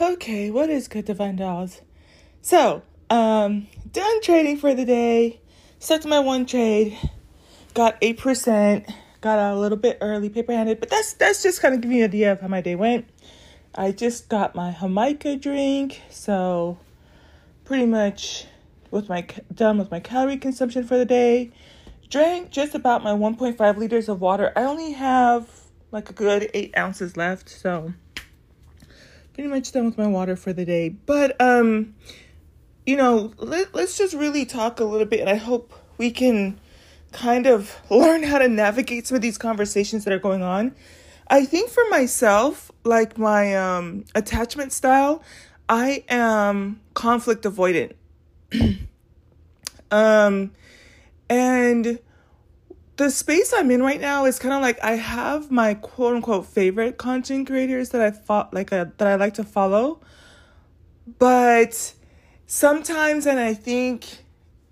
Okay, what is good divine dolls? So, um, done trading for the day. Stuck to my one trade. Got eight percent. Got out a little bit early, paper handed, but that's that's just kind of giving you an idea of how my day went. I just got my Jamaica drink, so pretty much with my done with my calorie consumption for the day. Drank just about my 1.5 liters of water. I only have like a good eight ounces left, so pretty much done with my water for the day. But um, you know, let, let's just really talk a little bit, and I hope we can kind of learn how to navigate some of these conversations that are going on. I think for myself, like my um, attachment style, I am conflict avoidant. um, and the space I'm in right now is kind of like I have my quote unquote favorite content creators that I fought like a, that I like to follow, but sometimes, and I think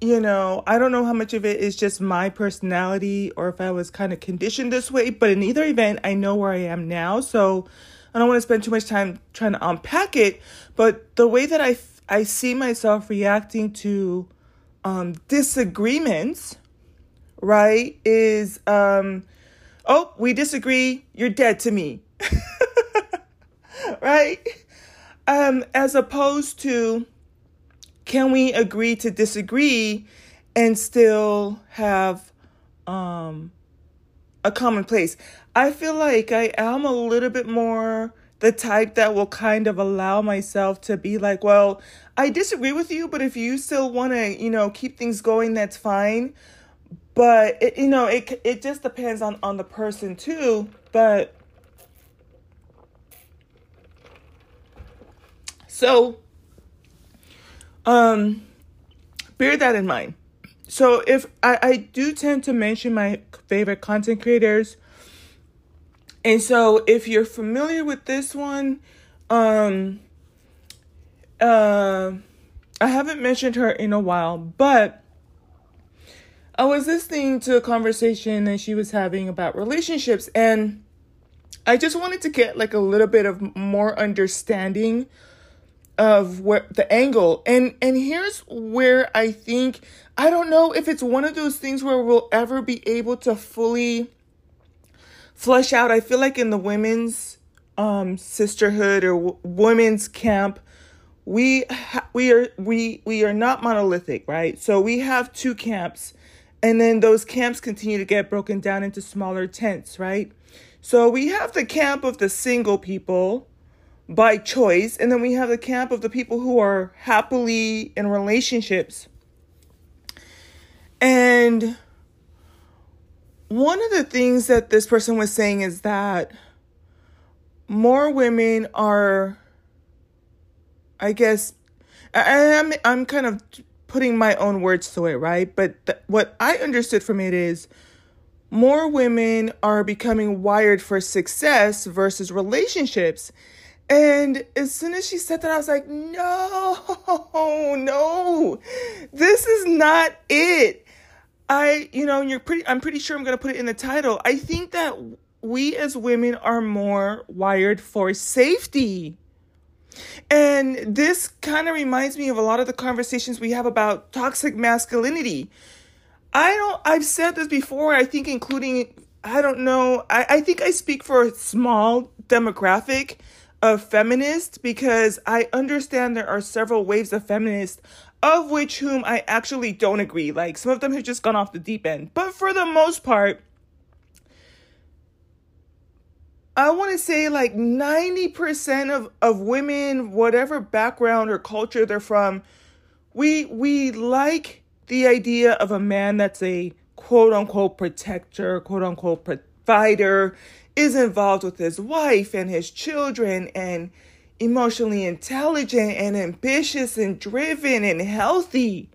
you know, I don't know how much of it is just my personality or if I was kind of conditioned this way, but in either event, I know where I am now. So I don't want to spend too much time trying to unpack it. But the way that I, I see myself reacting to um, disagreements, right, is, um, oh, we disagree, you're dead to me. right? Um, as opposed to, can we agree to disagree and still have um, a common place? I feel like I am a little bit more the type that will kind of allow myself to be like, well, I disagree with you, but if you still want to, you know, keep things going, that's fine. But it, you know, it it just depends on on the person too. But so um, bear that in mind. So if I, I do tend to mention my favorite content creators, and so if you're familiar with this one, um, uh, I haven't mentioned her in a while, but I was listening to a conversation that she was having about relationships, and I just wanted to get like a little bit of more understanding of where the angle. And and here's where i think i don't know if it's one of those things where we'll ever be able to fully flesh out. I feel like in the women's um sisterhood or w- women's camp we ha- we are we we are not monolithic right? So we have two camps and then those camps continue to get broken down into smaller tents right so we have the camp of the single people by choice. And then we have the camp of the people who are happily in relationships. And one of the things that this person was saying is that more women are, I guess, I'm, I'm kind of putting my own words to it, right? But th- what I understood from it is more women are becoming wired for success versus relationships. And as soon as she said that, I was like, no, no, this is not it. I, you know, you're pretty, I'm pretty sure I'm going to put it in the title. I think that we as women are more wired for safety. And this kind of reminds me of a lot of the conversations we have about toxic masculinity. I don't, I've said this before, I think including, I don't know, I, I think I speak for a small demographic of feminist because I understand there are several waves of feminists of which whom I actually don't agree. Like some of them have just gone off the deep end. But for the most part, I want to say like 90% of, of women, whatever background or culture they're from, we we like the idea of a man that's a quote unquote protector, quote unquote provider, is involved with his wife and his children and emotionally intelligent and ambitious and driven and healthy.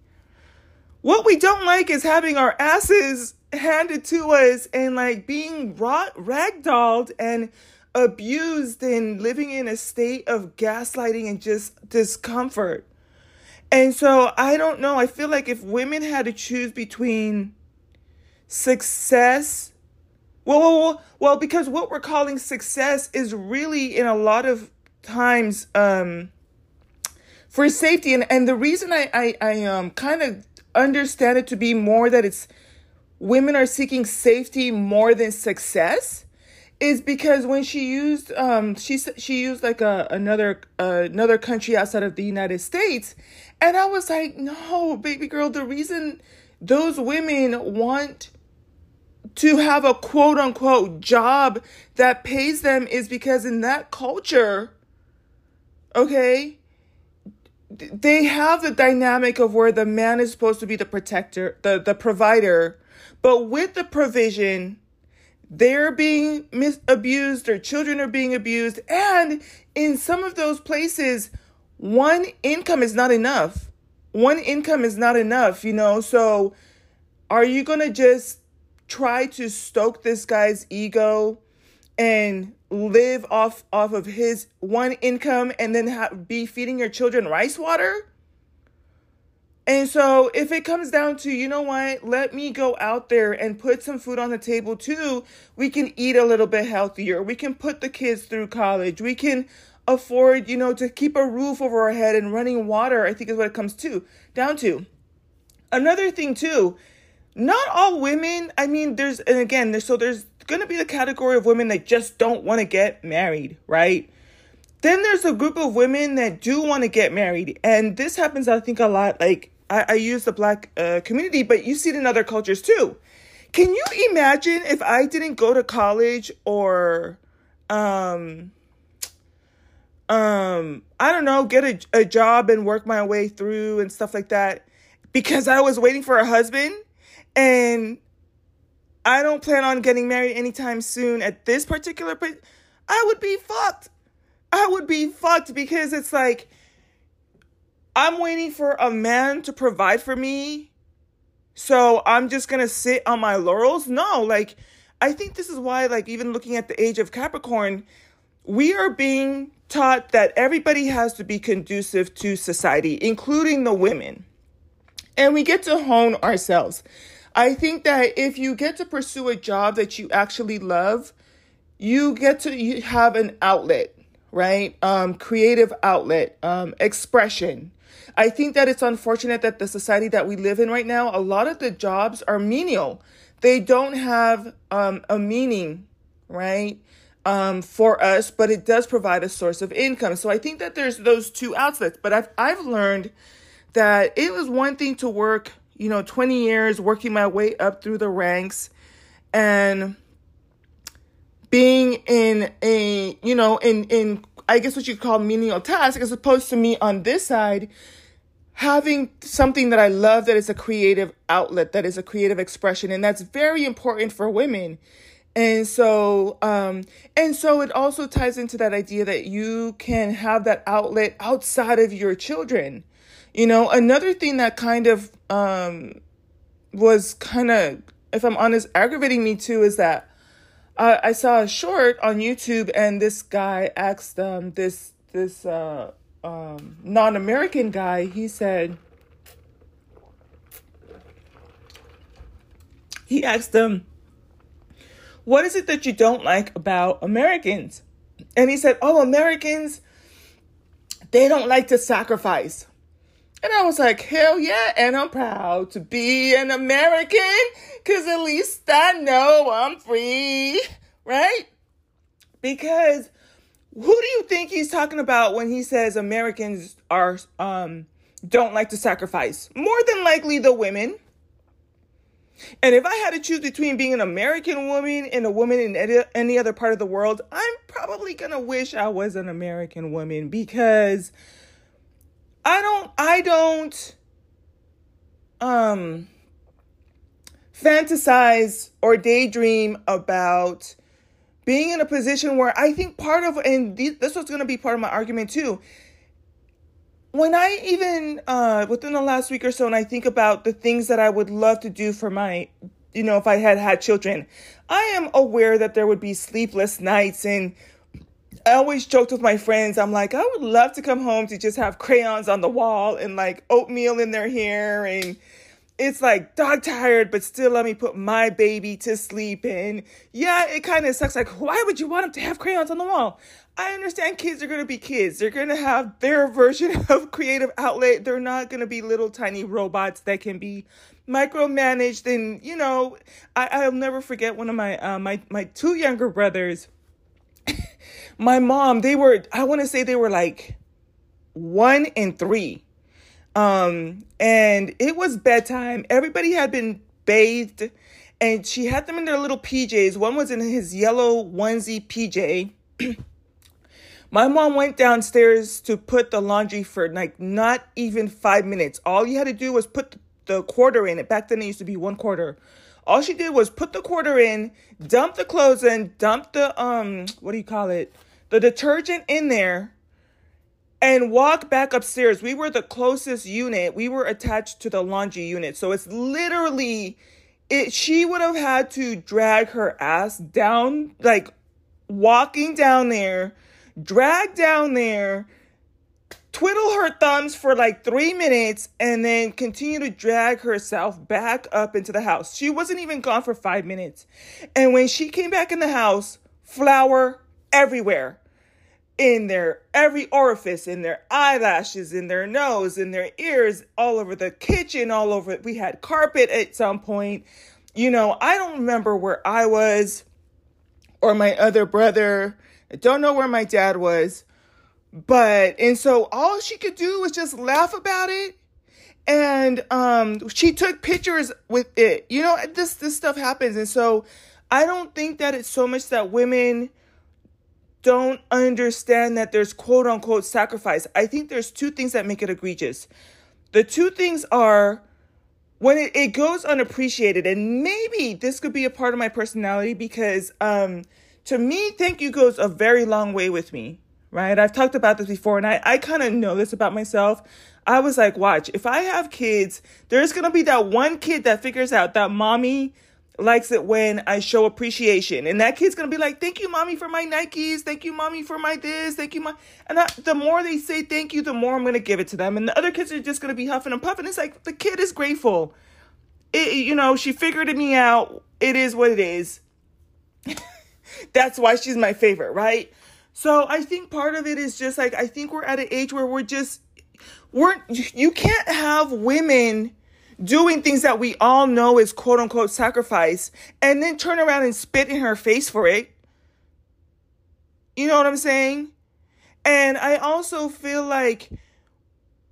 What we don't like is having our asses handed to us and like being rot- ragdolled and abused and living in a state of gaslighting and just discomfort. And so I don't know. I feel like if women had to choose between success well, well, well, because what we're calling success is really, in a lot of times um, for safety, and and the reason I I, I um kind of understand it to be more that it's women are seeking safety more than success is because when she used um she she used like a another uh, another country outside of the United States. And I was like no baby girl the reason those women want to have a quote unquote job that pays them is because in that culture okay they have the dynamic of where the man is supposed to be the protector the the provider but with the provision they're being abused, their children are being abused, and in some of those places, one income is not enough. One income is not enough, you know. So, are you gonna just try to stoke this guy's ego and live off off of his one income and then ha- be feeding your children rice water? And so if it comes down to, you know what, let me go out there and put some food on the table too, we can eat a little bit healthier. We can put the kids through college. We can afford, you know, to keep a roof over our head and running water, I think is what it comes to down to. Another thing too, not all women, I mean, there's and again, there's so there's gonna be the category of women that just don't want to get married, right? Then there's a group of women that do want to get married. And this happens, I think, a lot. Like I, I use the black uh, community, but you see it in other cultures too. Can you imagine if I didn't go to college or, um, um, I don't know, get a, a job and work my way through and stuff like that because I was waiting for a husband and I don't plan on getting married anytime soon at this particular point, I would be fucked. I would be fucked because it's like I'm waiting for a man to provide for me. So I'm just going to sit on my laurels? No, like I think this is why like even looking at the age of Capricorn, we are being taught that everybody has to be conducive to society, including the women. And we get to hone ourselves. I think that if you get to pursue a job that you actually love, you get to have an outlet, right? Um, creative outlet, um, expression. I think that it's unfortunate that the society that we live in right now, a lot of the jobs are menial. They don't have um, a meaning, right? Um, for us, but it does provide a source of income. So I think that there's those two outlets. But I've I've learned that it was one thing to work, you know, 20 years working my way up through the ranks and being in a, you know, in in I guess what you call menial task, as opposed to me on this side having something that I love that is a creative outlet, that is a creative expression, and that's very important for women. And so, um, and so it also ties into that idea that you can have that outlet outside of your children. You know, another thing that kind of um, was kind of, if I'm honest, aggravating me too is that I saw a short on YouTube, and this guy asked um, this this uh, um, non American guy, he said, he asked them, What is it that you don't like about Americans? And he said, Oh, Americans, they don't like to sacrifice. And I was like, hell yeah, and I'm proud to be an American, because at least I know I'm free, right? Because who do you think he's talking about when he says Americans are um don't like to sacrifice? More than likely the women. And if I had to choose between being an American woman and a woman in any other part of the world, I'm probably going to wish I was an American woman because I don't I don't um fantasize or daydream about being in a position where I think part of, and this was going to be part of my argument too. When I even, uh, within the last week or so, and I think about the things that I would love to do for my, you know, if I had had children, I am aware that there would be sleepless nights and I always joked with my friends. I'm like, I would love to come home to just have crayons on the wall and like oatmeal in their hair and it's like dog tired, but still let me put my baby to sleep. And yeah, it kind of sucks. Like, why would you want them to have crayons on the wall? I understand kids are going to be kids. They're going to have their version of creative outlet. They're not going to be little tiny robots that can be micromanaged. And, you know, I, I'll never forget one of my, uh, my, my two younger brothers. my mom, they were, I want to say they were like one and three um, and it was bedtime. Everybody had been bathed, and she had them in their little PJs. One was in his yellow onesie PJ. My mom went downstairs to put the laundry for like not even five minutes. All you had to do was put the quarter in. It back then it used to be one quarter. All she did was put the quarter in, dump the clothes in, dump the um what do you call it? The detergent in there, and walk back upstairs. We were the closest unit. We were attached to the laundry unit. So it's literally it she would have had to drag her ass down like walking down there, drag down there, twiddle her thumbs for like 3 minutes and then continue to drag herself back up into the house. She wasn't even gone for 5 minutes. And when she came back in the house, flour everywhere in their every orifice, in their eyelashes, in their nose, in their ears, all over the kitchen, all over. We had carpet at some point. You know, I don't remember where I was or my other brother. I don't know where my dad was. But, and so all she could do was just laugh about it. And um, she took pictures with it. You know, this this stuff happens. And so I don't think that it's so much that women don't understand that there's quote unquote sacrifice. I think there's two things that make it egregious. The two things are when it, it goes unappreciated, and maybe this could be a part of my personality because um, to me, thank you goes a very long way with me, right? I've talked about this before, and I, I kind of know this about myself. I was like, watch, if I have kids, there's going to be that one kid that figures out that mommy likes it when I show appreciation. And that kid's gonna be like, thank you, mommy, for my Nikes. Thank you, mommy, for my this. Thank you, mom. And I, the more they say thank you, the more I'm gonna give it to them. And the other kids are just gonna be huffing and puffing. It's like the kid is grateful. It, you know, she figured me out. It is what it is. That's why she's my favorite, right? So I think part of it is just like I think we're at an age where we're just we're you can't have women doing things that we all know is quote unquote sacrifice and then turn around and spit in her face for it. You know what I'm saying? And I also feel like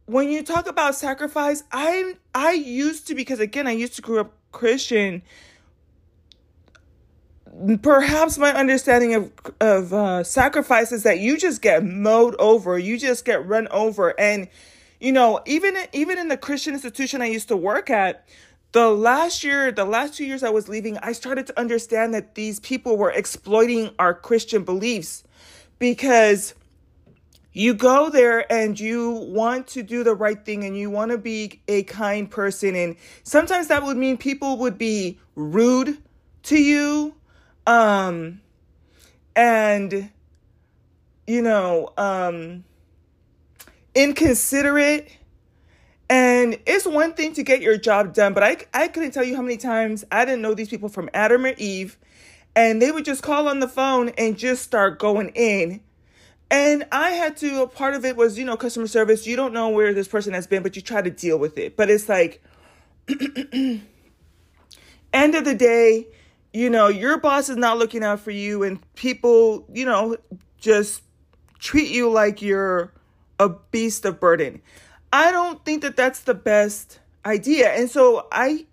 when you talk about sacrifice, I I used to because again I used to grow up Christian. Perhaps my understanding of of uh, sacrifice is that you just get mowed over, you just get run over, and you know, even even in the Christian institution I used to work at, the last year, the last two years I was leaving, I started to understand that these people were exploiting our Christian beliefs. Because you go there and you want to do the right thing and you want to be a kind person. And sometimes that would mean people would be rude to you. Um and you know um inconsiderate. And it's one thing to get your job done, but I, I couldn't tell you how many times I didn't know these people from Adam or Eve, and they would just call on the phone and just start going in. And I had to, a part of it was, you know, customer service. You don't know where this person has been, but you try to deal with it. But it's like, end of the day, you know, your boss is not looking out for you, and people, you know, just treat you like you're a beast of burden. I don't think that that's the best idea. And so I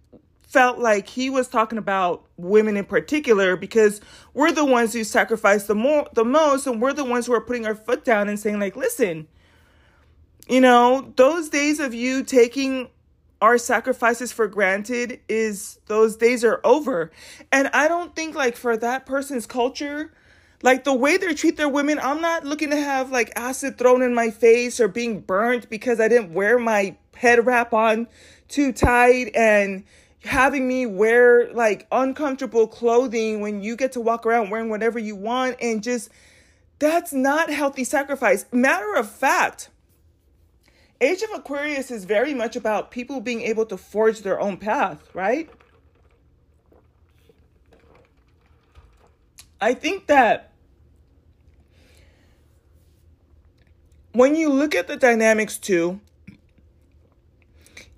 felt like he was talking about women in particular because we're the ones who sacrifice the more the most and we're the ones who are putting our foot down and saying like listen you know those days of you taking our sacrifices for granted is those days are over and i don't think like for that person's culture like the way they treat their women, I'm not looking to have like acid thrown in my face or being burnt because I didn't wear my head wrap on too tight and having me wear like uncomfortable clothing when you get to walk around wearing whatever you want and just that's not healthy sacrifice. Matter of fact, Age of Aquarius is very much about people being able to forge their own path, right? I think that when you look at the dynamics too,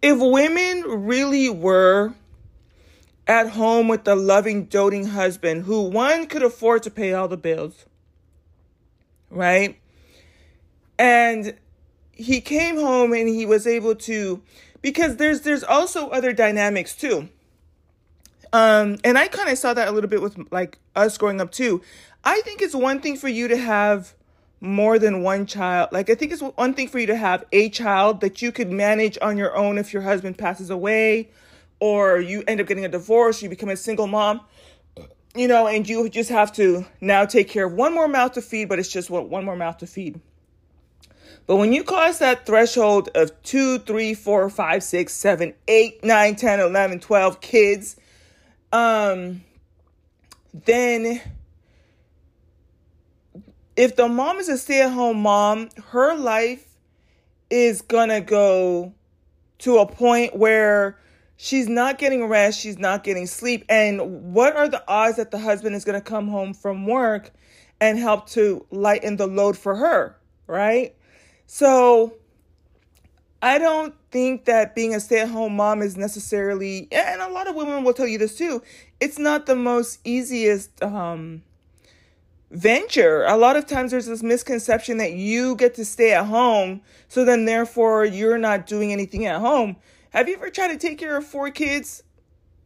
if women really were at home with a loving, doting husband who one could afford to pay all the bills, right? And he came home and he was able to because there's there's also other dynamics too. Um and I kind of saw that a little bit with like us growing up too. I think it's one thing for you to have more than one child. Like I think it's one thing for you to have a child that you could manage on your own if your husband passes away or you end up getting a divorce, you become a single mom. You know, and you just have to now take care of one more mouth to feed, but it's just what one more mouth to feed. But when you cross that threshold of 2, 3, 4, 5, 6, 7, 8, 9, 10, 11, 12 kids, um, then if the mom is a stay at home mom, her life is gonna go to a point where she's not getting rest, she's not getting sleep. And what are the odds that the husband is gonna come home from work and help to lighten the load for her, right? So I don't think that being a stay at home mom is necessarily, and a lot of women will tell you this too, it's not the most easiest um, venture. A lot of times there's this misconception that you get to stay at home, so then therefore you're not doing anything at home. Have you ever tried to take care of four kids?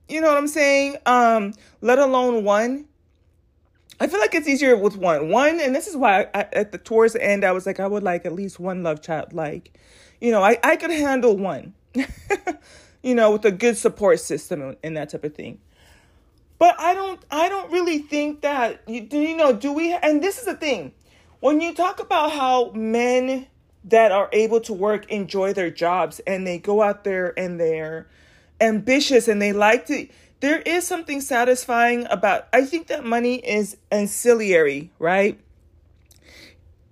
You know what I'm saying? Um, let alone one. I feel like it's easier with one. One, and this is why I, at the towards the end, I was like, I would like at least one love child. Like, you know, I, I could handle one, you know, with a good support system and that type of thing. But I don't I don't really think that you, do you know do we and this is the thing when you talk about how men that are able to work enjoy their jobs and they go out there and they're ambitious and they like to there is something satisfying about I think that money is ancillary, right?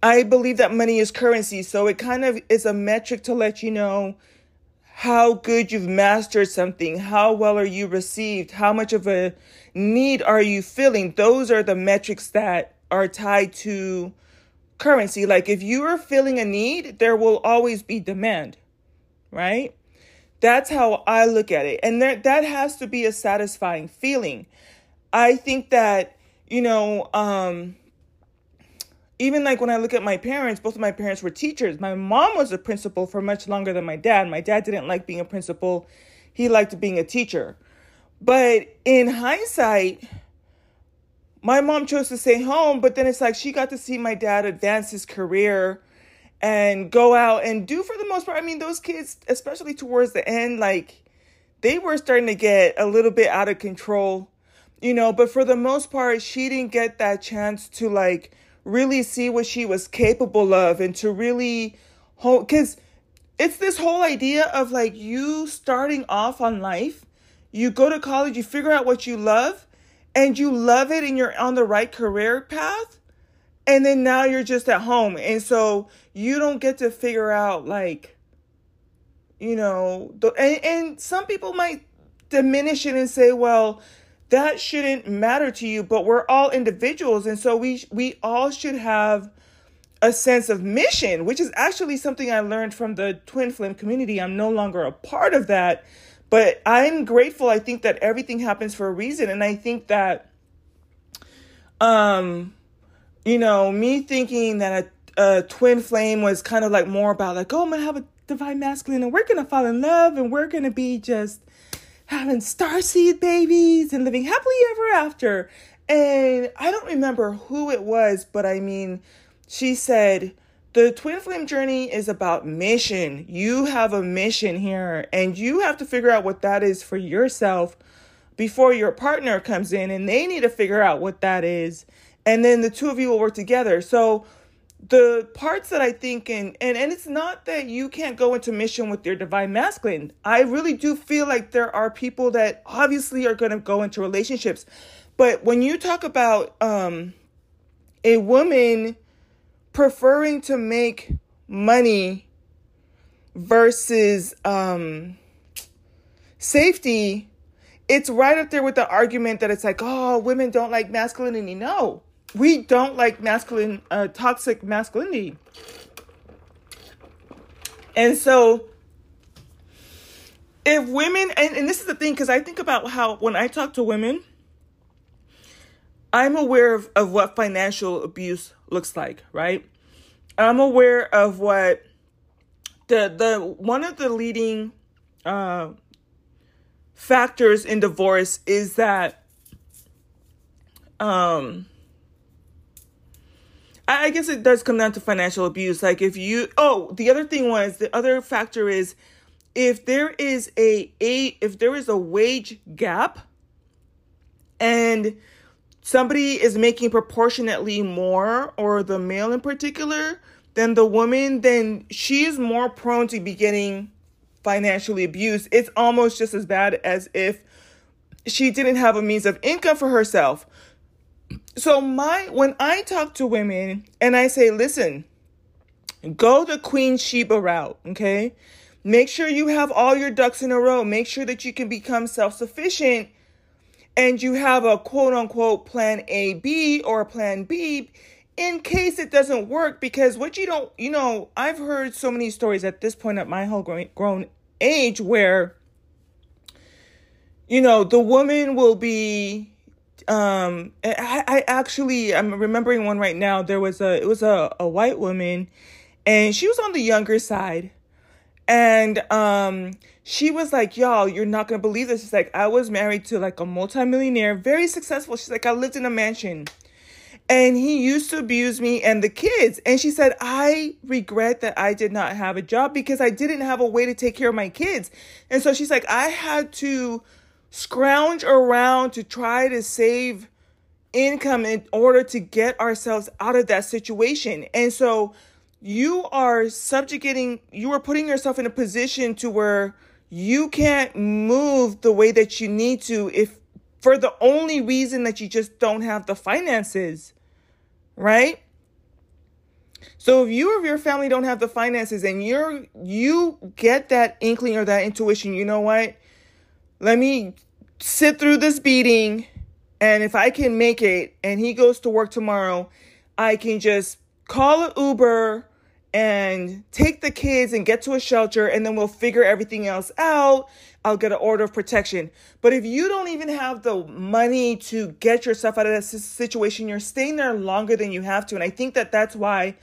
I believe that money is currency, so it kind of is a metric to let you know how good you've mastered something, how well are you received, how much of a need are you feeling. Those are the metrics that are tied to currency. Like if you are feeling a need, there will always be demand, right? That's how I look at it. And there, that has to be a satisfying feeling. I think that, you know, um, even like when I look at my parents, both of my parents were teachers. My mom was a principal for much longer than my dad. My dad didn't like being a principal, he liked being a teacher. But in hindsight, my mom chose to stay home, but then it's like she got to see my dad advance his career and go out and do for the most part. I mean, those kids, especially towards the end, like they were starting to get a little bit out of control, you know, but for the most part, she didn't get that chance to like really see what she was capable of and to really hold because it's this whole idea of like you starting off on life you go to college you figure out what you love and you love it and you're on the right career path and then now you're just at home. And so you don't get to figure out like you know the, and, and some people might diminish it and say well that shouldn't matter to you but we're all individuals. And so we we all should have a sense of mission which is actually something i learned from the twin flame community. I'm no longer a part of that but i'm grateful. I think that everything happens for a reason. And i think that um you know me thinking that a, a twin flame was kind of like more about like oh i'm gonna have a divine masculine and we're gonna fall in love and we're gonna be just having starseed babies and living happily ever after. And I don't remember who it was, but I mean, she said, the twin flame journey is about mission. You have a mission here, and you have to figure out what that is for yourself before your partner comes in, and they need to figure out what that is. And then the two of you will work together. So, the parts that I think and and and it's not that you can't go into mission with your divine masculine. I really do feel like there are people that obviously are going to go into relationships. But when you talk about um a woman preferring to make money versus um, safety, it's right up there with the argument that it's like, oh, women don't like masculinity. No, we don't like masculine, uh, toxic masculinity. And so, if women, and, and this is the thing, because I think about how when I talk to women, I'm aware of, of what financial abuse looks like, right? I'm aware of what the the one of the leading uh, factors in divorce is that um I guess it does come down to financial abuse. Like if you oh, the other thing was the other factor is if there is a, a if there is a wage gap and somebody is making proportionately more or the male in particular than the woman, then she is more prone to be getting financially abused. It's almost just as bad as if she didn't have a means of income for herself. So my when I talk to women and I say, listen, go the Queen Sheba route, okay? Make sure you have all your ducks in a row. Make sure that you can become self-sufficient and you have a quote unquote plan A B or plan B in case it doesn't work because what you don't you know i've heard so many stories at this point at my whole grown, grown age where you know the woman will be um I, I actually i'm remembering one right now there was a it was a, a white woman and she was on the younger side and um she was like y'all you're not gonna believe this she's like i was married to like a multimillionaire very successful she's like i lived in a mansion and he used to abuse me and the kids. And she said, I regret that I did not have a job because I didn't have a way to take care of my kids. And so she's like, I had to scrounge around to try to save income in order to get ourselves out of that situation. And so you are subjugating, you are putting yourself in a position to where you can't move the way that you need to if for the only reason that you just don't have the finances right? So if you or your family don't have the finances and you're you get that inkling or that intuition, you know what? Let me sit through this beating and if I can make it and he goes to work tomorrow, I can just call an Uber and take the kids and get to a shelter and then we'll figure everything else out. I'll get an order of protection. But if you don't even have the money to get yourself out of that situation, you're staying there longer than you have to. And I think that that's why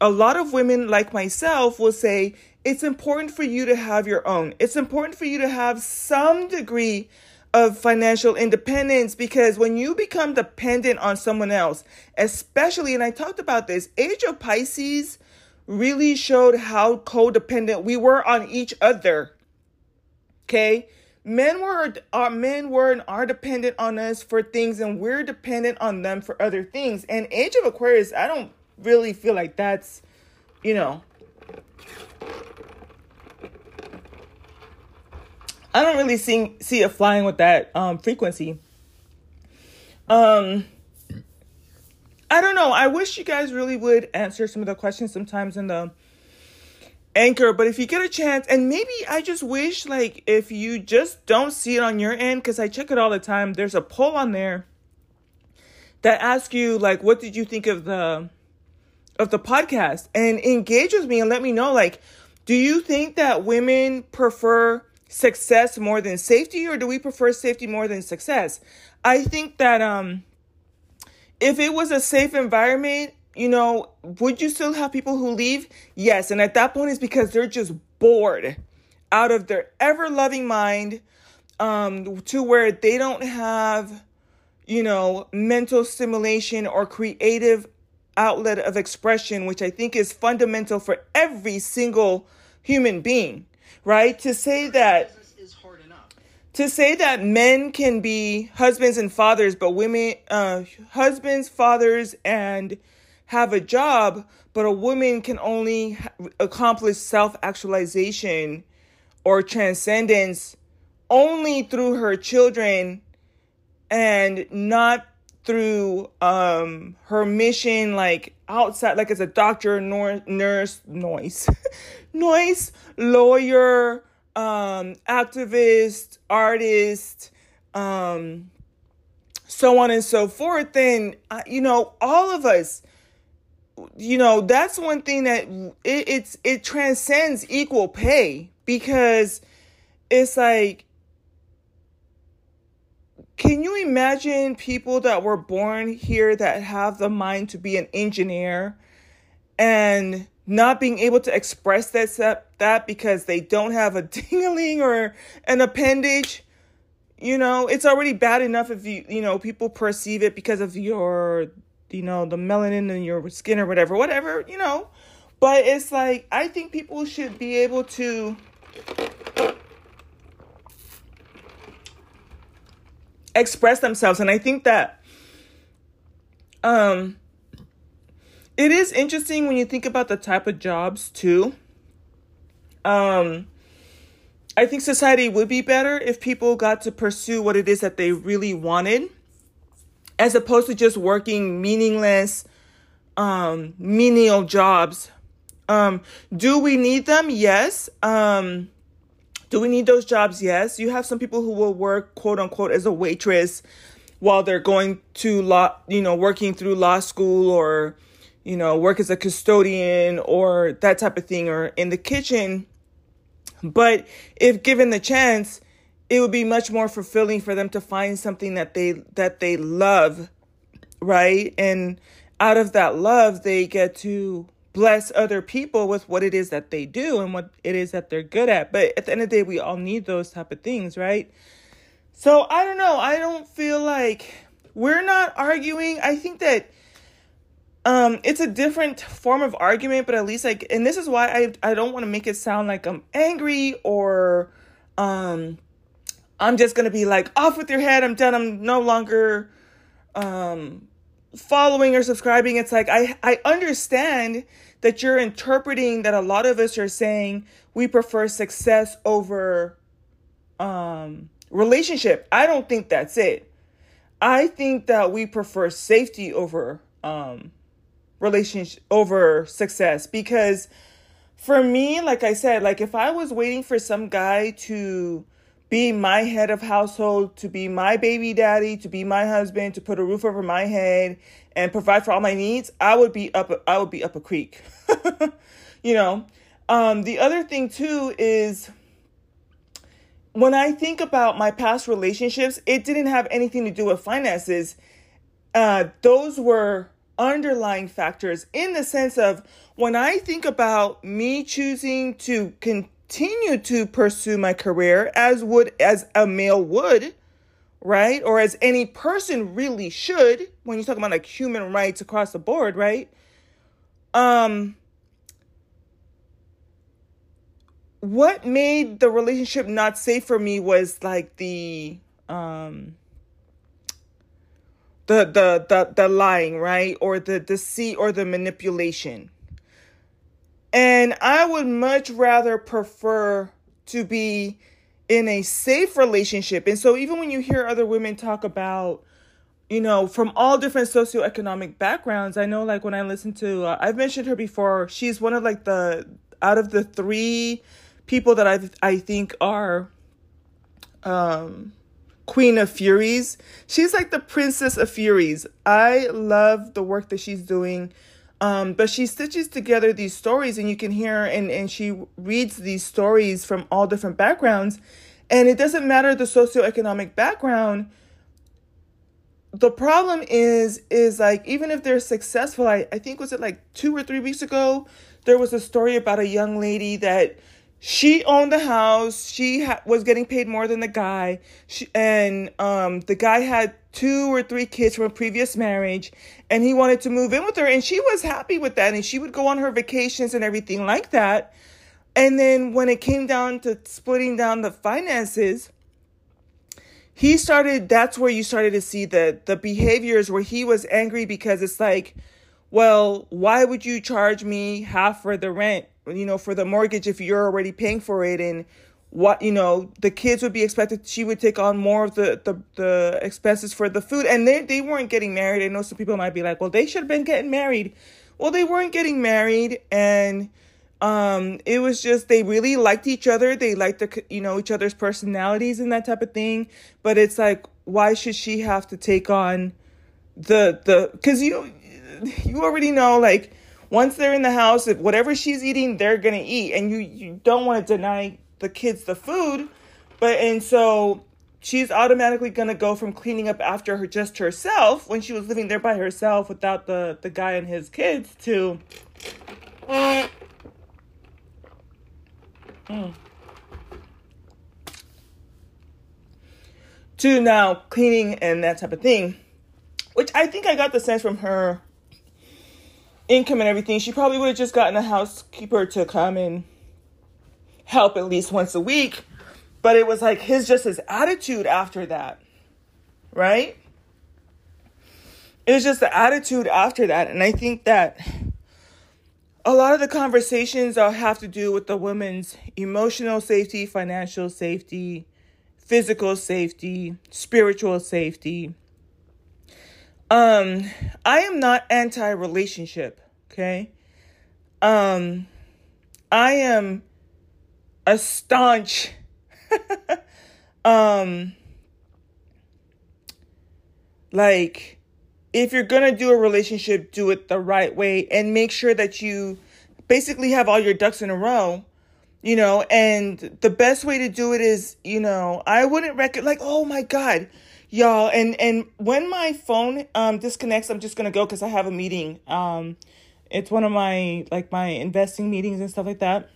a lot of women like myself will say it's important for you to have your own. It's important for you to have some degree of financial independence because when you become dependent on someone else, especially, and I talked about this, Age of Pisces really showed how codependent we were on each other. Okay? Men were our men were and are dependent on us for things and we're dependent on them for other things. And Age of Aquarius, I don't really feel like that's, you know, I don't really see see it flying with that um frequency. Um I don't know. I wish you guys really would answer some of the questions sometimes in the anchor, but if you get a chance, and maybe I just wish, like, if you just don't see it on your end, because I check it all the time, there's a poll on there that asks you, like, what did you think of the of the podcast and engage with me and let me know like do you think that women prefer success more than safety or do we prefer safety more than success i think that um if it was a safe environment, you know, would you still have people who leave? Yes. And at that point, it's because they're just bored out of their ever loving mind um, to where they don't have, you know, mental stimulation or creative outlet of expression, which I think is fundamental for every single human being, right? To say that to say that men can be husbands and fathers, but women, uh, husbands, fathers, and have a job, but a woman can only accomplish self actualization or transcendence only through her children and not through um, her mission, like outside, like as a doctor, nor, nurse, noise, noise, lawyer, um, activist, artist, um, so on and so forth, then, uh, you know, all of us, you know, that's one thing that it, it's, it transcends equal pay because it's like, can you imagine people that were born here that have the mind to be an engineer and not being able to express that that because they don't have a dingling or an appendage? You know, it's already bad enough if you you know people perceive it because of your you know the melanin in your skin or whatever, whatever you know. But it's like I think people should be able to express themselves. And i think that um it is interesting when you think about the type of jobs too. Um i think society would be better if people got to pursue what it is that they really wanted as opposed to just working meaningless um menial jobs. Um do we need them? Yes. Um do we need those jobs? Yes. You have some people who will work, quote unquote, as a waitress while they're going to law, you know, working through law school or, you know, work as a custodian or that type of thing or in the kitchen. But if given the chance, it would be much more fulfilling for them to find something that they that they love, right? And out of that love, they get to bless other people with what it is that they do and what it is that they're good at. But at the end of the day, we all need those type of things, right? So I don't know. I don't feel like we're not arguing. I think that um it's a different form of argument, but at least like and this is why I I don't want to make it sound like I'm angry or um I'm just gonna be like off with your head, I'm done, I'm no longer um following or subscribing. It's like I I understand that you're interpreting that a lot of us are saying we prefer success over um, relationship. I don't think that's it. I think that we prefer safety over um, relationship over success because for me, like I said, like if I was waiting for some guy to be my head of household, to be my baby daddy, to be my husband, to put a roof over my head and provide for all my needs, I would be up I would be up a creek. you know. Um the other thing too is when I think about my past relationships, it didn't have anything to do with finances. Uh those were underlying factors in the sense of when I think about me choosing to continue to pursue my career as would as a male would right? Or as any person really should when you're talking about like human rights across the board right? Um what made the relationship not safe for me was like the um the the the, the lying right? Or the deceit or the manipulation and I would much rather prefer to be in a safe relationship. And so even when you hear other women talk about, you know, from all different socioeconomic backgrounds, I know like when I listen to, uh, I've mentioned her before, she's one of like the, out of the three people that I I think are um, Queen of Furies. She's like the Princess of Furies. I love the work that she's doing um, but she stitches together these stories, and you can hear and, and she reads these stories from all different backgrounds. And it doesn't matter the socioeconomic background. The problem is, is like, even if they're successful, I, I think was it like two or three weeks ago, there was a story about a young lady that she owned the house. She ha- was getting paid more than the guy. She, and um, the guy had two or three kids from a previous marriage and he wanted to move in with her and she was happy with that and she would go on her vacations and everything like that. And then when it came down to splitting down the finances he started that's where you started to see the the behaviors where he was angry because it's like well why would you charge me half for the rent you know for the mortgage if you're already paying for it? And what you know the kids would be expected she would take on more of the the, the expenses for the food. And they, they weren't getting married. I know some people might be like well they should have been getting married. Well, they weren't getting married. And um it was just they really liked each other. They liked the you know each other's personalities and that type of thing. But it's like why should she have to take on the the because you you already know like once they're in the house if whatever she's eating they're gonna eat. And you you don't want to deny the kids the food but and so she's automatically gonna go from cleaning up after her just herself when she was living there by herself without the the guy and his kids to Mm. To now cleaning and that type of thing, which I think I got the sense from her income and everything. She probably would have just gotten a housekeeper to come and help at least once a week. But it was like his just his attitude after that, right? It was just the attitude after that. And I think that a lot of the conversations are have to do with the women's emotional safety, financial safety, physical safety, spiritual safety. Um, I am not anti-relationship, okay? Um, I am a staunch um like if you're going to do a relationship, do it the right way and make sure that you basically have all your ducks in a row, you know, and the best way to do it is, you know, I wouldn't reckon like, oh my God, y'all. And, and when my phone, um, disconnects, I'm just going to go cause I have a meeting. Um, it's one of my, like my investing meetings and stuff like that.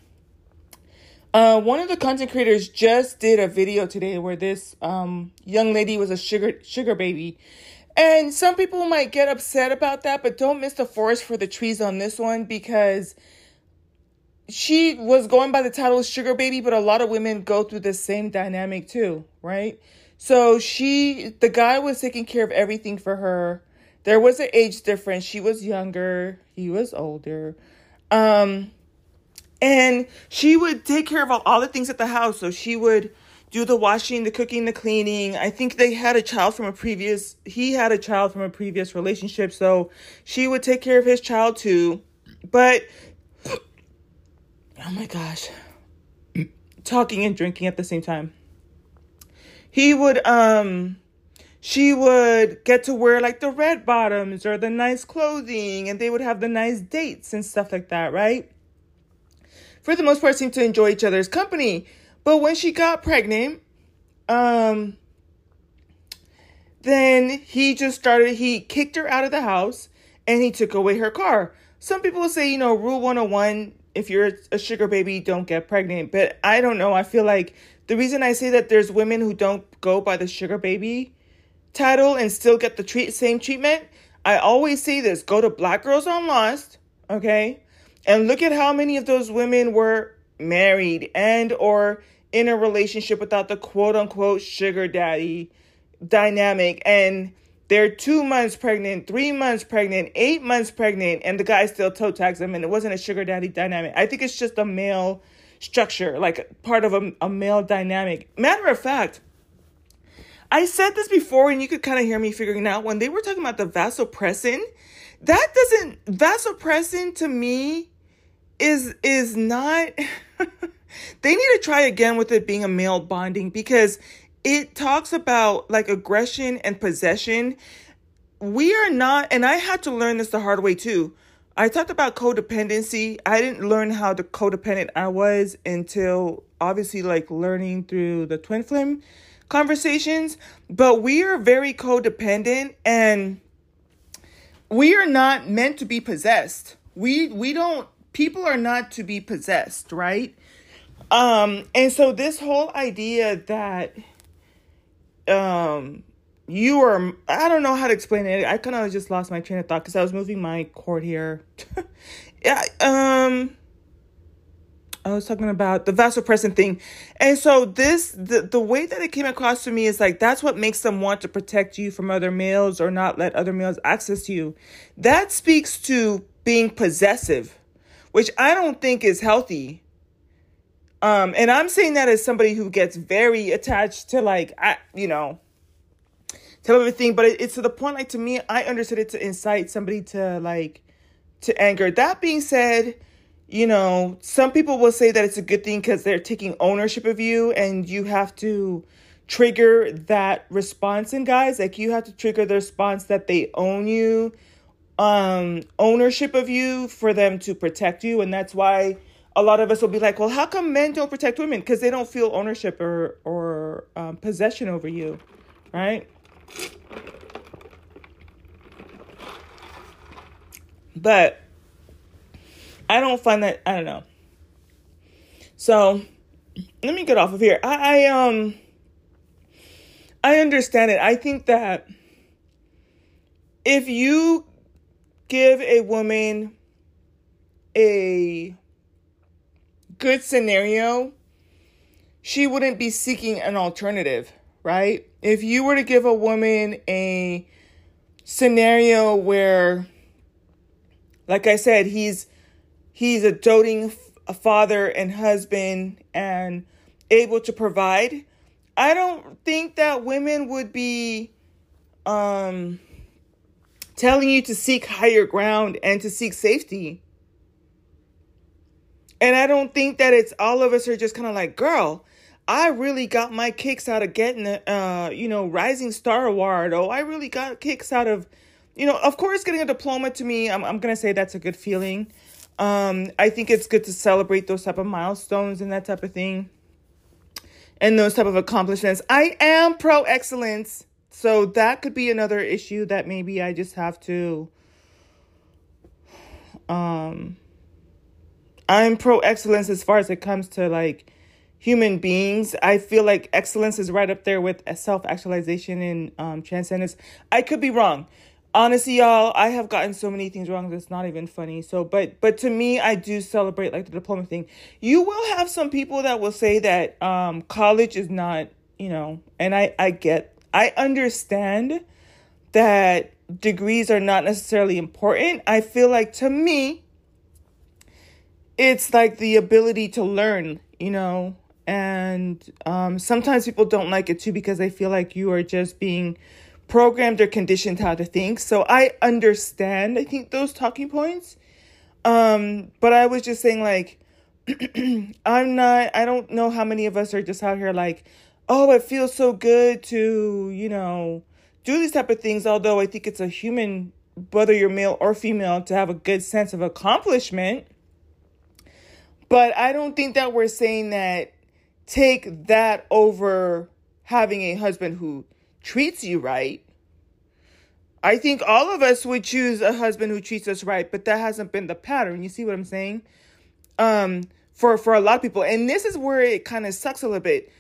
Uh, one of the content creators just did a video today where this um, young lady was a sugar sugar baby, and some people might get upset about that, but don't miss the forest for the trees on this one because she was going by the title Sugar Baby, but a lot of women go through the same dynamic too, right? So she, the guy was taking care of everything for her. There was an age difference. She was younger, he was older. Um, and she would take care of all, all the things at the house. So she would do the washing, the cooking, the cleaning. I think they had a child from a previous, he had a child from a previous relationship. So she would take care of his child too. But, oh my gosh, talking and drinking at the same time. He would, um, she would get to wear like the red bottoms or the nice clothing and they would have the nice dates and stuff like that, right? For the most part, seem to enjoy each other's company. But when she got pregnant, um, then he just started, he kicked her out of the house and he took away her car. Some people say, you know, rule 101 if you're a sugar baby, don't get pregnant. But I don't know. I feel like the reason I say that there's women who don't go by the sugar baby title and still get the treat, same treatment. I always say this go to Black Girls on Lost, okay? And look at how many of those women were married and or in a relationship without the quote unquote sugar daddy dynamic and they're two months pregnant, three months pregnant, eight months pregnant, and the guy still toe tags them, and it wasn't a sugar daddy dynamic. I think it's just a male structure, like part of a, a male dynamic. Matter of fact, I said this before, and you could kind of hear me figuring out when they were talking about the vasopressin. That doesn't vasopressin to me is is not they need to try again with it being a male bonding because it talks about like aggression and possession. We are not, and I had to learn this the hard way too. I talked about codependency. I didn't learn how the codependent I was until obviously like learning through the twin flame conversations. But we are very codependent and we are not meant to be possessed. We we don't people are not to be possessed, right? Um, and so this whole idea that um you are I don't know how to explain it. I kind of just lost my train of thought because I was moving my cord here. yeah, um I was talking about the vasopressin thing. And so this the the way that it came across to me is like that's what makes them want to protect you from other males or not let other males access you. That speaks to being possessive, which I don't think is healthy. Um, and I'm saying that as somebody who gets very attached to like, I, you know, to everything, but it, it's to the point like to me, I understood it to incite somebody to like to anger. That being said, you know, some people will say that it's a good thing because they're taking ownership of you and you have to trigger that response in guys. Like you have to trigger the response that they own you, um, ownership of you for them to protect you. And that's why a lot of us will be like, well, how come men don't protect women? Because they don't feel ownership or, or um, possession over you, right? But I don't find that I don't know. So let me get off of here. I, I um I understand it. I think that if you give a woman a good scenario, she wouldn't be seeking an alternative, right? If you were to give a woman a scenario where like I said, he's he's a doting father and husband and able to provide. I don't think that women would be um telling you to seek higher ground and to seek safety. And I don't think that it's all of us are just kind of like, girl, I really got my kicks out of getting a, uh, you know, Rising Star Award. Oh, I really got kicks out of you know, of course, getting a diploma to me, I'm, I'm going to say that's a good feeling. Um, I think it's good to celebrate those type of milestones and that type of thing and those type of accomplishments. I am pro excellence. So that could be another issue that maybe I just have to um I'm pro excellence as far as it comes to like human beings. I feel like excellence is right up there with self actualization and um, transcendence. I could be wrong honestly y'all i have gotten so many things wrong that's not even funny so but but to me i do celebrate like the diploma thing you will have some people that will say that um college is not you know and i i get i understand that degrees are not necessarily important i feel like to me it's like the ability to learn you know and um sometimes people don't like it too because they feel like you are just being programmed or conditioned how to think. So I understand, I think, those talking points. Um, but I was just saying, like, I'm not, I don't know how many of us are just out here like, oh, it feels so good to, you know, do these type of things. Although I think it's a human, whether you're male or female, to have a good sense of accomplishment. But I don't think that we're saying that take that over having a husband who treats you right. I think all of us would choose a husband who treats us right, but that hasn't been the pattern. You see what I'm saying? Um, for for a lot of people, and this is where it kind of sucks a little bit.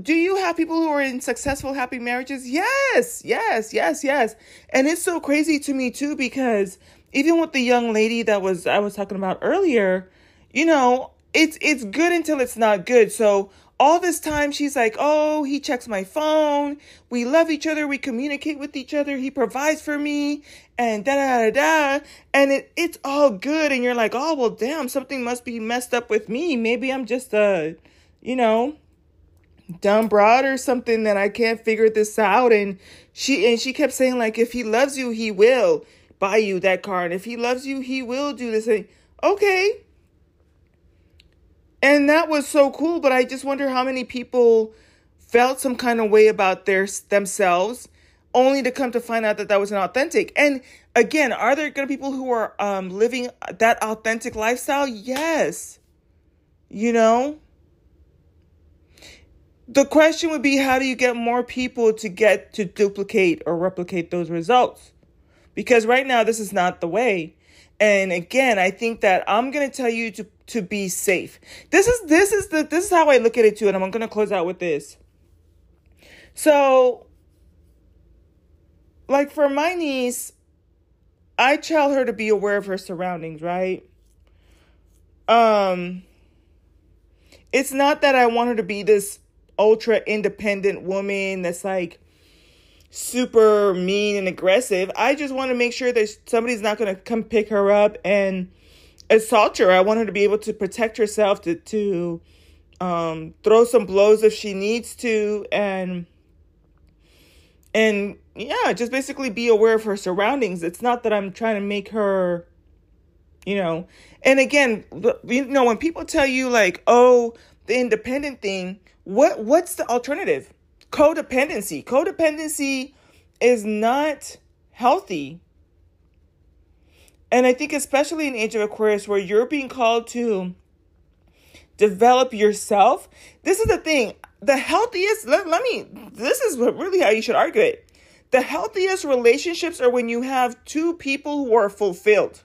Do you have people who are in successful, happy marriages? Yes, yes, yes, yes. And it's so crazy to me too because even with the young lady that was I was talking about earlier, you know, it's it's good until it's not good. So all this time she's like, "Oh, he checks my phone. We love each other. We communicate with each other. He provides for me." And da da da da. And it it's all good and you're like, "Oh, well, damn, something must be messed up with me. Maybe I'm just a, you know, dumb broad or something that I can't figure this out." And she and she kept saying like, "If he loves you, he will buy you that car. And if he loves you, he will do this." And, okay, and that was so cool, but I just wonder how many people felt some kind of way about their themselves only to come to find out that that wasn't authentic. And again, are there going to be people who are um, living that authentic lifestyle? Yes. You know? The question would be how do you get more people to get to duplicate or replicate those results? Because right now, this is not the way. And again, I think that I'm going to tell you to to be safe. This is this is the this is how I look at it too and I'm going to close out with this. So like for my niece, I tell her to be aware of her surroundings, right? Um it's not that I want her to be this ultra independent woman that's like super mean and aggressive. I just want to make sure that somebody's not going to come pick her up and assault her. I want her to be able to protect herself, to to um, throw some blows if she needs to, and and yeah, just basically be aware of her surroundings. It's not that I'm trying to make her you know. And again, you know, when people tell you like, "Oh, the independent thing," what what's the alternative? Codependency. Codependency is not healthy. And I think especially in Age of Aquarius where you're being called to develop yourself, this is the thing. The healthiest let, let me this is really how you should argue it. The healthiest relationships are when you have two people who are fulfilled.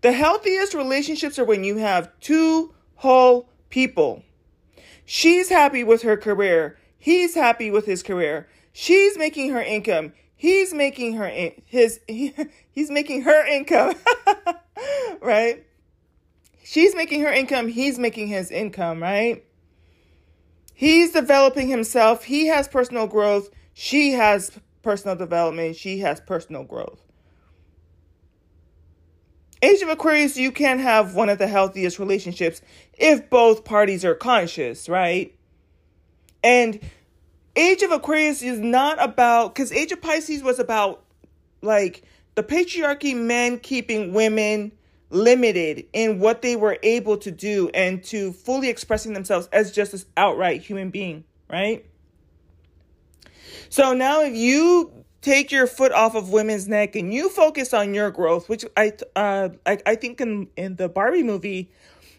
The healthiest relationships are when you have two whole people. She's happy with her career. He's happy with his career. She's making her income. He's making her in, his he, he's making her income. right? She's making her income, he's making his income, right? He's developing himself, he has personal growth, she has personal development, she has personal growth. Age of Aquarius, you can have one of the healthiest relationships if both parties are conscious, right? And Age of Aquarius is not about, because Age of Pisces was about like the patriarchy, men keeping women limited in what they were able to do and to fully expressing themselves as just an outright human being, right? So now if you take your foot off of women's neck and you focus on your growth, which I uh I, I think in in the Barbie movie,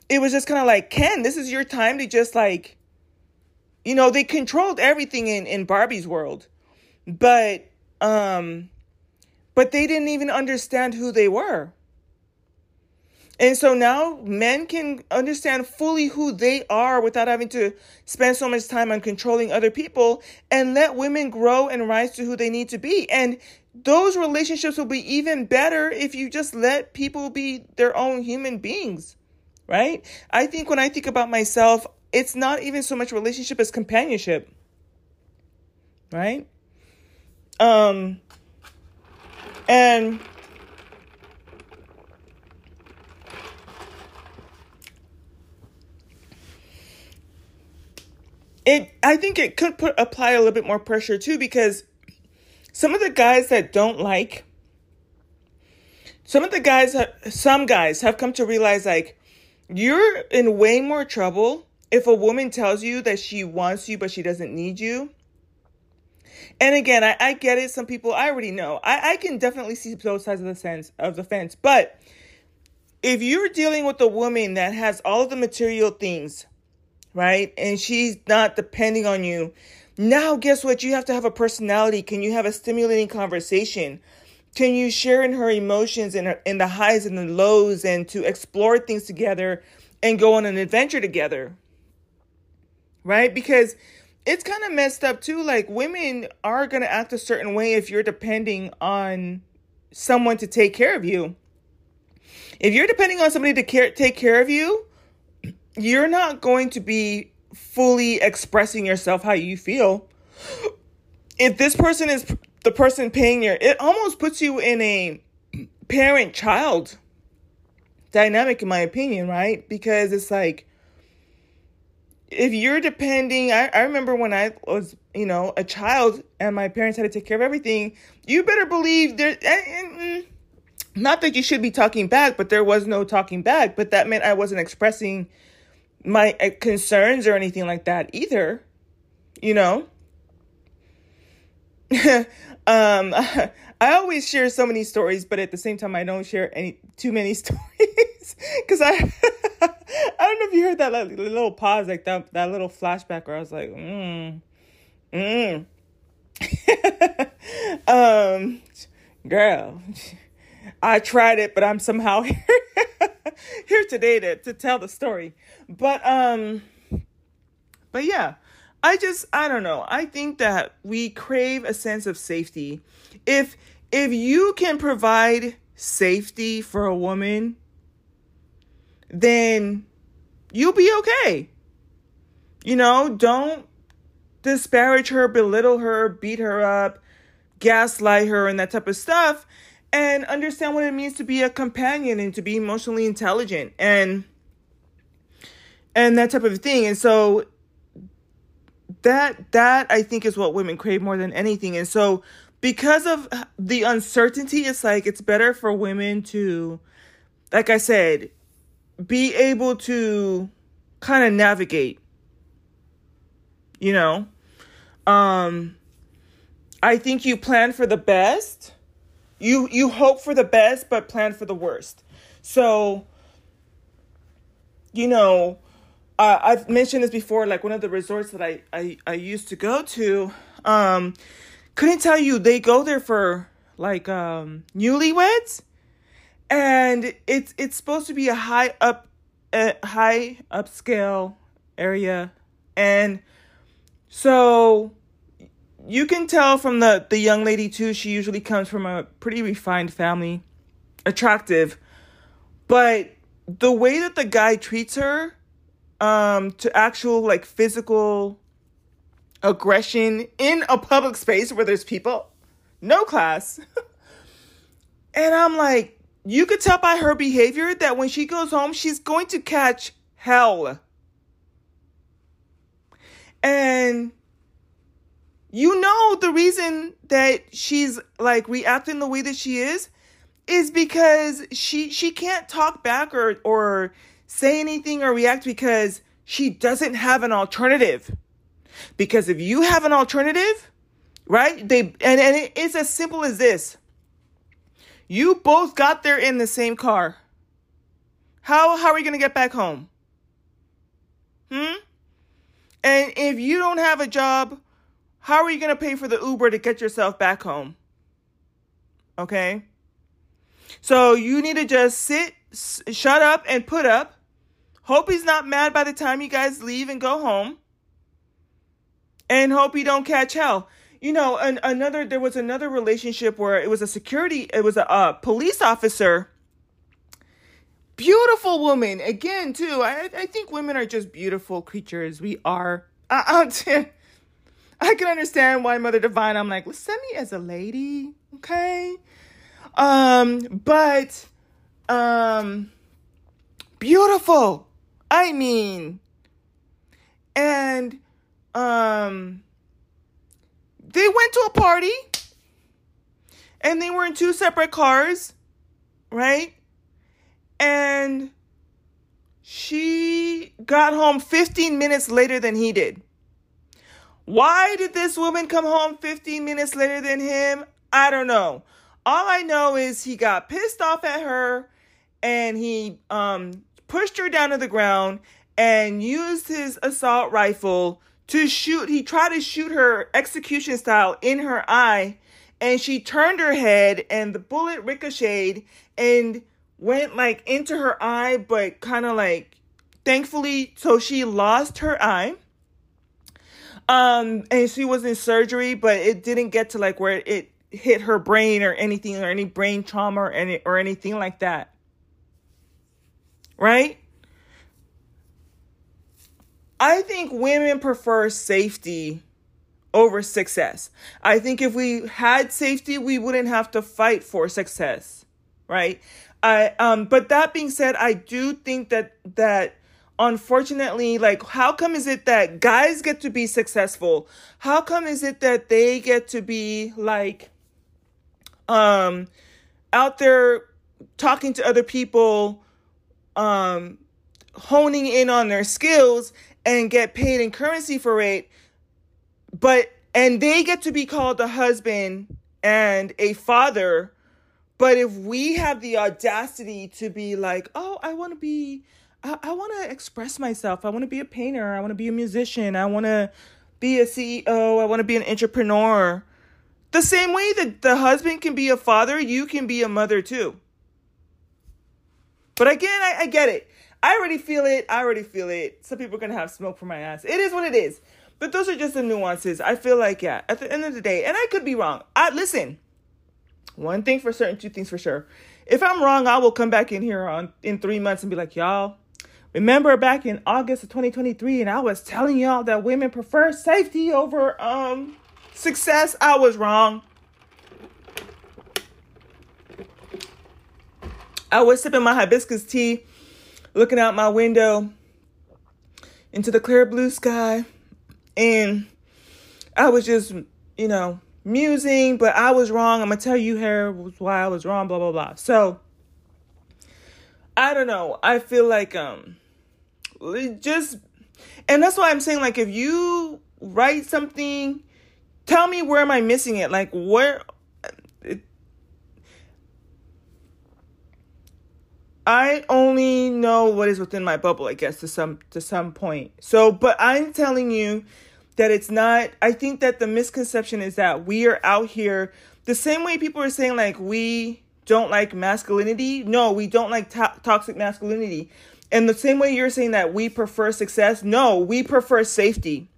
it was just kind of like Ken, this is your time to just like, you know, they controlled everything in in Barbie's world, but um, but they didn't even understand who they were. And so now men can understand fully who they are without having to spend so much time on controlling other people and let women grow and rise to who they need to be. And those relationships will be even better if you just let people be their own human beings, right? I think when I think about myself, it's not even so much relationship as companionship, right? Um, and it I think it could put apply a little bit more pressure too because some of the guys that don't like some of the guys some guys have come to realize like you're in way more trouble if a woman tells you that she wants you but she doesn't need you. And again i, I get it. Some people i already know. I, I can definitely see both sides of the sense of the fence. But if you're dealing with a woman that has all of the material things right? And she's not depending on you. Now, guess what? You have to have a personality. Can you have a stimulating conversation? Can you share in her emotions and in the highs and the lows and to explore things together and go on an adventure together? Right? Because it's kind of messed up too. Like women are going to act a certain way if you're depending on someone to take care of you. If you're depending on somebody to care, take care of you, you're not going to be fully expressing yourself how you feel. If this person is the person paying your, it almost puts you in a parent child dynamic, in my opinion, right? Because it's like, if you're depending, I, I remember when I was, you know, a child and my parents had to take care of everything, you better believe there, and, and, not that you should be talking back, but there was no talking back, but that meant I wasn't expressing my uh, concerns or anything like that either, you know. um I always share so many stories, but at the same time I don't share any too many stories cuz I I don't know if you heard that like, little pause like that that little flashback where I was like, mm. Mm. um girl, I tried it, but I'm somehow here here today to, to tell the story. But um but yeah, I just I don't know. I think that we crave a sense of safety. If if you can provide safety for a woman, then you'll be okay. You know, don't disparage her, belittle her, beat her up, gaslight her, and that type of stuff and understand what it means to be a companion and to be emotionally intelligent and and that type of thing and so that that i think is what women crave more than anything and so because of the uncertainty, it's like it's better for women to, like I said, be able to kind of navigate. You know, um, I think you plan for the best. You you hope for the best, but plan for the worst. So, you know, uh, I've mentioned this before. Like one of the resorts that I I, I used to go to, um, couldn't tell you they go there for like um newlyweds and it's it's supposed to be a high up a high upscale area and so you can tell from the the young lady too she usually comes from a pretty refined family attractive but the way that the guy treats her um to actual like physical aggression in a public space where there's people, no class. and I'm like, you could tell by her behavior that when she goes home, she's going to catch hell. And you know the reason that she's like reacting the way that she is is because she she can't talk back or or say anything or react because she doesn't have an alternative. Because if you have an alternative, right? They and, and it's as simple as this. You both got there in the same car. How how are you gonna get back home? Hmm? And if you don't have a job, how are you gonna pay for the Uber to get yourself back home? Okay? So you need to just sit, shut up, and put up. Hope he's not mad by the time you guys leave and go home and hope he don't catch hell. You know, an, another there was another relationship where it was a security, it was a, police officer. Beautiful woman again too. I I think women are just beautiful creatures. We are. Uh, I, I, I can understand why Mother Divine. I'm like, send me as a lady, okay? Um, but um, beautiful. I mean, and um they went to a party and they were in two separate cars, right? And she got home 15 minutes later than he did. Why did this woman come home 15 minutes later than him? I don't know. All I know is he got pissed off at her and he um pushed her down to the ground and used his assault rifle to shoot. He tried to shoot her execution style in her eye, and she turned her head, and the bullet ricocheted and went like into her eye, but kind of like thankfully, so she lost her eye. Um, and she was in surgery, but it didn't get to like where it hit her brain or anything or any brain trauma or any or anything like that. Right? I think women prefer safety over success. I think if we had safety, we wouldn't have to fight for success, right? I um but that being said, I do think that that unfortunately like how come is it that guys get to be successful? How come is it that they get to be like um out there talking to other people um honing in on their skills and get paid in currency for it, but and they get to be called a husband and a father. But if we have the audacity to be like, oh, I want to be, I, I want to express myself. I want to be a painter. I want to be a musician. I want to be a CEO. I want to be an entrepreneur. The same way that the husband can be a father, you can be a mother too. But again, I, I get it. I already feel it. I already feel it. Some people are gonna have smoke for my ass. It is what it is. But those are just the nuances. I feel like yeah. At the end of the day, and I could be wrong. I listen. One thing for certain, two things for sure. If I'm wrong, I will come back in here on in three months and be like, y'all. Remember back in August of 2023, and I was telling y'all that women prefer safety over um success. I was wrong. I was sipping my hibiscus tea looking out my window into the clear blue sky. And I was just, you know, musing, but I was wrong. I'm gonna tell you here why I was wrong, blah blah blah. So I don't know. I feel like um just and that's why I'm saying like if you write something, tell me where am I missing it? Like where it, I only know what is within my bubble, I guess to some to some point. So, but I'm telling you that it's not I think that the misconception is that we are out here the same way people are saying like we don't like masculinity. No, we don't like to- toxic masculinity. And the same way you're saying that we prefer success, no, we prefer safety.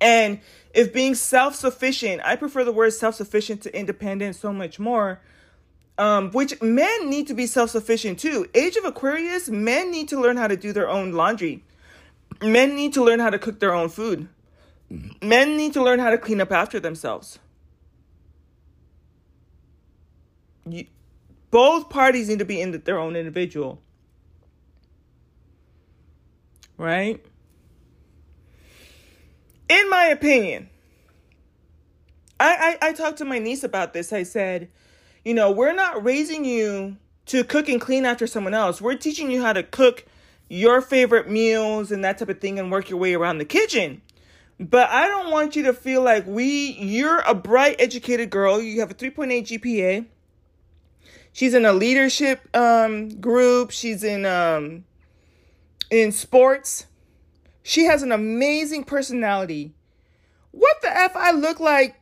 And if being self sufficient, I prefer the word self sufficient to independent so much more. Um, which men need to be self sufficient too. Age of Aquarius, men need to learn how to do their own laundry. Men need to learn how to cook their own food. Men need to learn how to clean up after themselves. You, both parties need to be in their own individual. Right? In my opinion, I, I, I talked to my niece about this. I said, you know, we're not raising you to cook and clean after someone else. We're teaching you how to cook your favorite meals and that type of thing and work your way around the kitchen. But I don't want you to feel like we you're a bright educated girl, you have a 3.8 GPA. She's in a leadership um, group, she's in um, in sports. She has an amazing personality. What the F I look like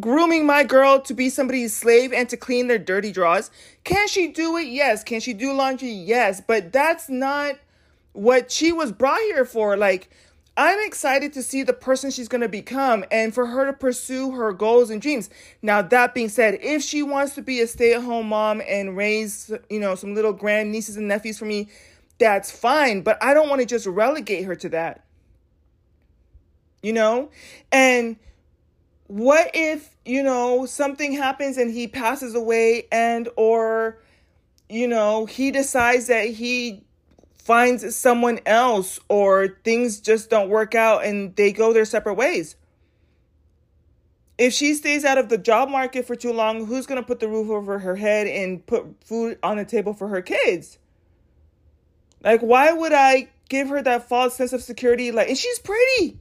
grooming my girl to be somebody's slave and to clean their dirty drawers? Can she do it? Yes. Can she do laundry? Yes. But that's not what she was brought here for. Like, I'm excited to see the person she's going to become and for her to pursue her goals and dreams. Now, that being said, if she wants to be a stay at home mom and raise, you know, some little grand nieces and nephews for me, that's fine. But I don't want to just relegate her to that. You know? And what if, you know, something happens and he passes away and, or, you know, he decides that he finds someone else or things just don't work out and they go their separate ways. If she stays out of the job market for too long, who's going to put the roof over her head and put food on the table for her kids? Like, why would I give her that false sense of security? Like, and she's pretty.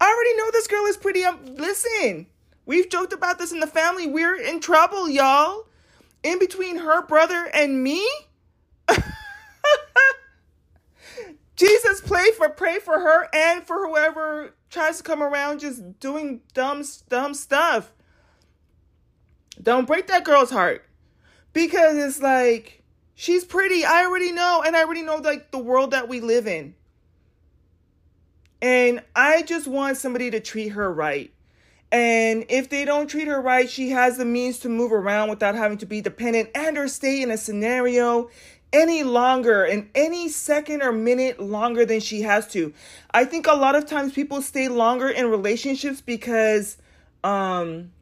I already know this girl is pretty. Um, listen, we've joked about this in the family. We're in trouble, y'all. In between her brother and me. Jesus, play for pray for her and for whoever tries to come around just doing dumb dumb stuff. Don't break that girl's heart. Because it's like she's pretty. I already know and I already know like the world that we live in. And I just want somebody to treat her right. And if they don't treat her right, she has the means to move around without having to be dependent and or stay in a scenario any longer and any second or minute longer than she has to. I think a lot of times people stay longer in relationships because um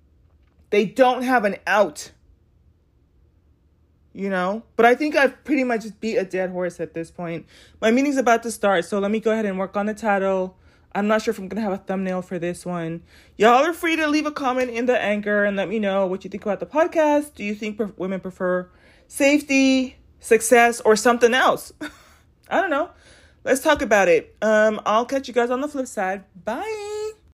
they don't have an out. You know? But I think I've pretty much beat a dead horse at this point. My meeting's about to start, so let me go ahead and work on the title. I'm not sure if I'm gonna have a thumbnail for this one. Y'all are free to leave a comment in the anchor and let me know what you think about the podcast. Do you think women prefer safety, success, or something else. I don't know. Let's talk about it. Um, I'll catch you guys on the flip side. Bye.